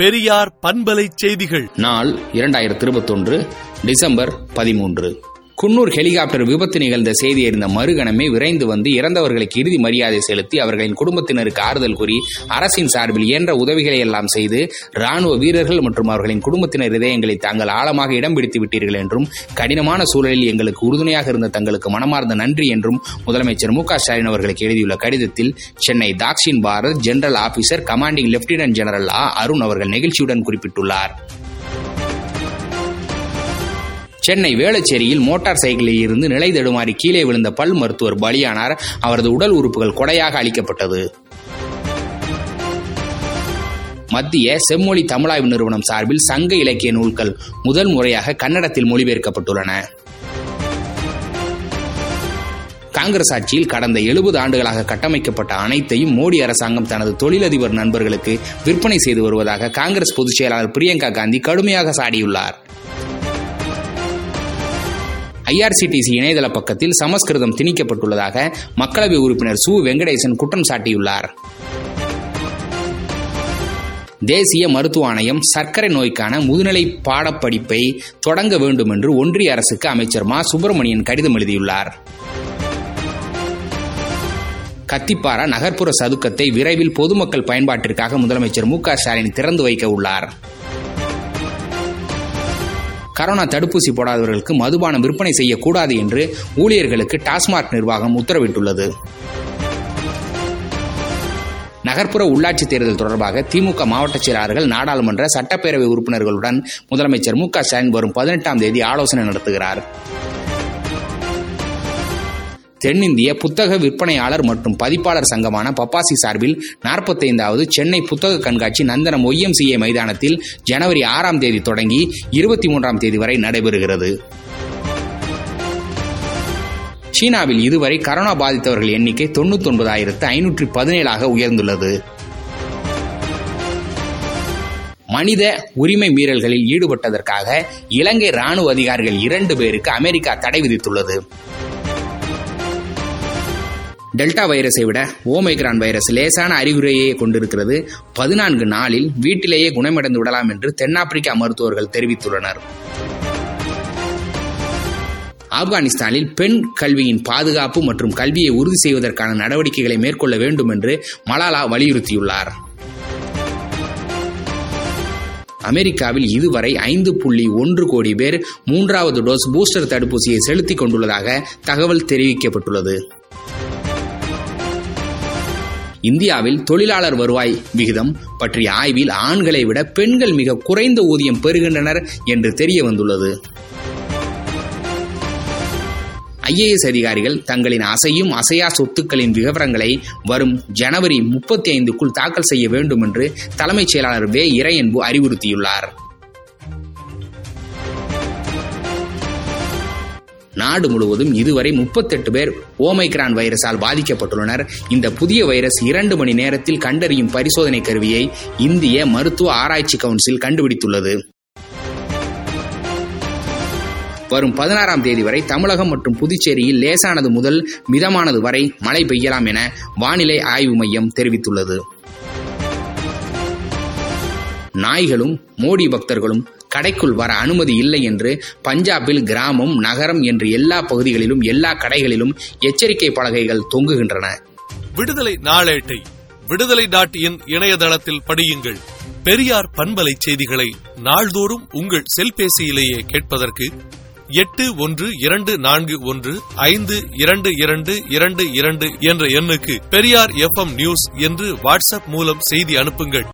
பெரியார் பண்பலை செய்திகள். நாள் இரண்டாயிரத்தி இருபத்தொன்று டிசம்பர் பதிமூன்று. குன்னூர் ஹெலிகாப்டர் விபத்து நிகழ்ந்த செய்தி அறிந்த மறுகணமே விரைந்து வந்து இறந்தவர்களுக்கு இறுதி மரியாதை செலுத்தி அவர்களின் குடும்பத்தினருக்கு ஆறுதல் கூறி அரசின் சார்பில் இயன்ற உதவிகளை எல்லாம் செய்து ராணுவ வீரர்கள் மற்றும் அவர்களின் குடும்பத்தினர் இதயங்களை தாங்கள் ஆழமாக இடம் பிடித்து விட்டீர்கள் என்றும் கடினமான சூழலில் எங்களுக்கு உறுதுணையாக இருந்த தங்களுக்கு மனமார்ந்த நன்றி என்றும் முதலமைச்சர் மு ஸ்டாலின் அவர்களுக்கு எழுதியுள்ள கடிதத்தில் Chennai Dakshin Bharat general officer commanding lieutenant general ஆ அருண் அவர்கள் நெகிழ்ச்சியுடன் குறிப்பிட்டுள்ளார். சென்னை வேளச்சேரியில் மோட்டார் சைக்கிளில் இருந்து நிலை தடுமாறி கீழே விழுந்த பல் மருத்துவர் பலியானார். அவரது உடல் உறுப்புகள் கொடையாக அளிக்கப்பட்டது. மத்திய செம்மொழி தமிழாய்வு நிறுவனம் சார்பில் சங்க இலக்கிய நூல்கள் முதல் முறையாக கன்னடத்தில் மொழிபெயர்க்கப்பட்டுள்ளன. காங்கிரஸ் ஆட்சியில் கடந்த எழுபது ஆண்டுகளாக கட்டமைக்கப்பட்ட அனைத்தையும் மோடி அரசாங்கம் தனது தொழிலதிபர் நண்பர்களுக்கு விற்பனை செய்து வருவதாக காங்கிரஸ் பொதுச் செயலாளர் பிரியங்கா காந்தி கடுமையாக சாடியுள்ளார். ஐஆர்சிடிசி இணையதள பக்கத்தில் சமஸ்கிருதம் திணிக்கப்பட்டுள்ளதாக மக்களவை உறுப்பினர் சு. வெங்கடேசன் குற்றம் சாட்டியுள்ளார். தேசிய மருத்துவ ஆணையம் சர்க்கரை நோய்க்கான முதுநிலை பாடப்படிப்பை தொடங்க வேண்டும் என்று ஒன்றிய அரசுக்கு அமைச்சர் மா. சுப்பிரமணியன் கடிதம் எழுதியுள்ளார். கத்திப்பாரா நகர்ப்புற சதுக்கத்தை விரைவில் பொதுமக்கள் பயன்பாட்டிற்காக முதலமைச்சர் மு. ஸ்டாலின் திறந்து வைக்க உள்ளார். கரோனா தடுப்பூசி போடாதவர்களுக்கு மதுபானம் விற்பனை செய்யக்கூடாது என்று ஊழியர்களுக்கு டாஸ்மாக் நிர்வாகம் உத்தரவிட்டுள்ளது. நகர்ப்புற உள்ளாட்சி தேர்தல் தொடர்பாக திமுக மாவட்ட செயலாளர்கள் நாடாளுமன்ற சட்டப்பேரவை உறுப்பினர்களுடன் முதலமைச்சர் மு ஸ்டாலின் வரும் பதினெட்டாம் தேதி ஆலோசனை நடத்துகிறார். தென்னிந்திய புத்தக விற்பனையாளர் மற்றும் பதிப்பாளர் சங்கமான பப்பாசி சார்பில் நாற்பத்தைந்தாவது சென்னை புத்தக கண்காட்சி நந்தனம் ஒய்எம்சிஏ மைதானத்தில் ஜனவரி ஆறாம் தேதி தொடங்கி இருபத்தி மூன்றாம் தேதி வரை நடைபெறுகிறது. சீனாவில் இதுவரை கரோனா பாதித்தவர்கள் எண்ணிக்கை தொண்ணூத்தி ஒன்பதாயிரத்து ஐநூற்றி பதினேழாக உயர்ந்துள்ளது. மனித உரிமை மீறல்களில் ஈடுபட்டதற்காக இலங்கை ராணுவ அதிகாரிகள் இரண்டு பேருக்கு அமெரிக்கா தடை விதித்துள்ளது. டெல்டா வைரஸை விட ஓமைக்ரான் வைரஸ் லேசான அறிகுறியை கொண்டிருக்கிறது. பதினான்கு நாளில் வீட்டிலேயே குணமடைந்து விடலாம் என்று தென்னாப்பிரிக்கா மருத்துவர்கள் தெரிவித்துள்ளனர். ஆப்கானிஸ்தானில் பெண் கல்வியின் பாதுகாப்பு மற்றும் கல்வியை உறுதி செய்வதற்கான நடவடிக்கைகளை மேற்கொள்ள வேண்டும் என்று மலாலா வலியுறுத்தியுள்ளார். அமெரிக்காவில் இதுவரை ஐந்து புள்ளி ஒன்று கோடி பேர் மூன்றாவது டோஸ் பூஸ்டர் தடுப்பூசியை செலுத்திக் கொண்டுள்ளதாக தகவல் தெரிவிக்கப்பட்டுள்ளது. இந்தியாவில் தொழிலாளர் வருவாய் விகிதம் பற்றிய ஆய்வில் ஆண்களை விட பெண்கள் மிக குறைந்த ஊதியம் பெறுகின்றனர் என்று தெரிய வந்துள்ளது. ஐஏஎஸ் அதிகாரிகள் தங்களின் அசையும் அசையா சொத்துக்களின் விவரங்களை வரும் ஜனவரி முப்பத்தி ஐந்துக்குள் தாக்கல் செய்ய வேண்டும் என்று தலைமைச் செயலாளர் வே இறையன்பு அறிவுறுத்தியுள்ளார். நாடு முழுவதும் இதுவரை முப்பத்தெட்டு பேர் ஓமைக்ரான் வைரஸால் பாதிக்கப்பட்டுள்ளனர். இந்த புதிய வைரஸ் இரண்டு மணி நேரத்தில் கண்டறியும் பரிசோதனை கருவியை இந்திய மருத்துவ ஆராய்ச்சி கவுன்சில் கண்டுபிடித்துள்ளது. வரும் பதினாறாம் தேதி வரை தமிழகம் மற்றும் புதுச்சேரியில் லேசானது முதல் மிதமானது வரை மழை பெய்யலாம் என வானிலை ஆய்வு மையம் தெரிவித்துள்ளது. நாய்களும் மோடி பக்தர்களும் கடைக்குள் வர அனுமதி இல்லை என்று பஞ்சாபில் கிராமம் நகரம் என்று எல்லா பகுதிகளிலும் எல்லா கடைகளிலும் எச்சரிக்கை பலகைகள் தொங்குகின்றன. விடுதலை நாளேட்டை விடுதலை டாட் இன் இணையதளத்தில் படியுங்கள். பெரியார் பண்பலை செய்திகளை நாள்தோறும் உங்கள் செல்பேசியிலேயே கேட்பதற்கு எட்டு ஒன்று இரண்டு நான்கு ஒன்று ஐந்து இரண்டு இரண்டு இரண்டு இரண்டு என்ற எண்ணுக்கு பெரியார் எஃப் நியூஸ் என்று வாட்ஸ்அப் மூலம் செய்தி அனுப்புங்கள்.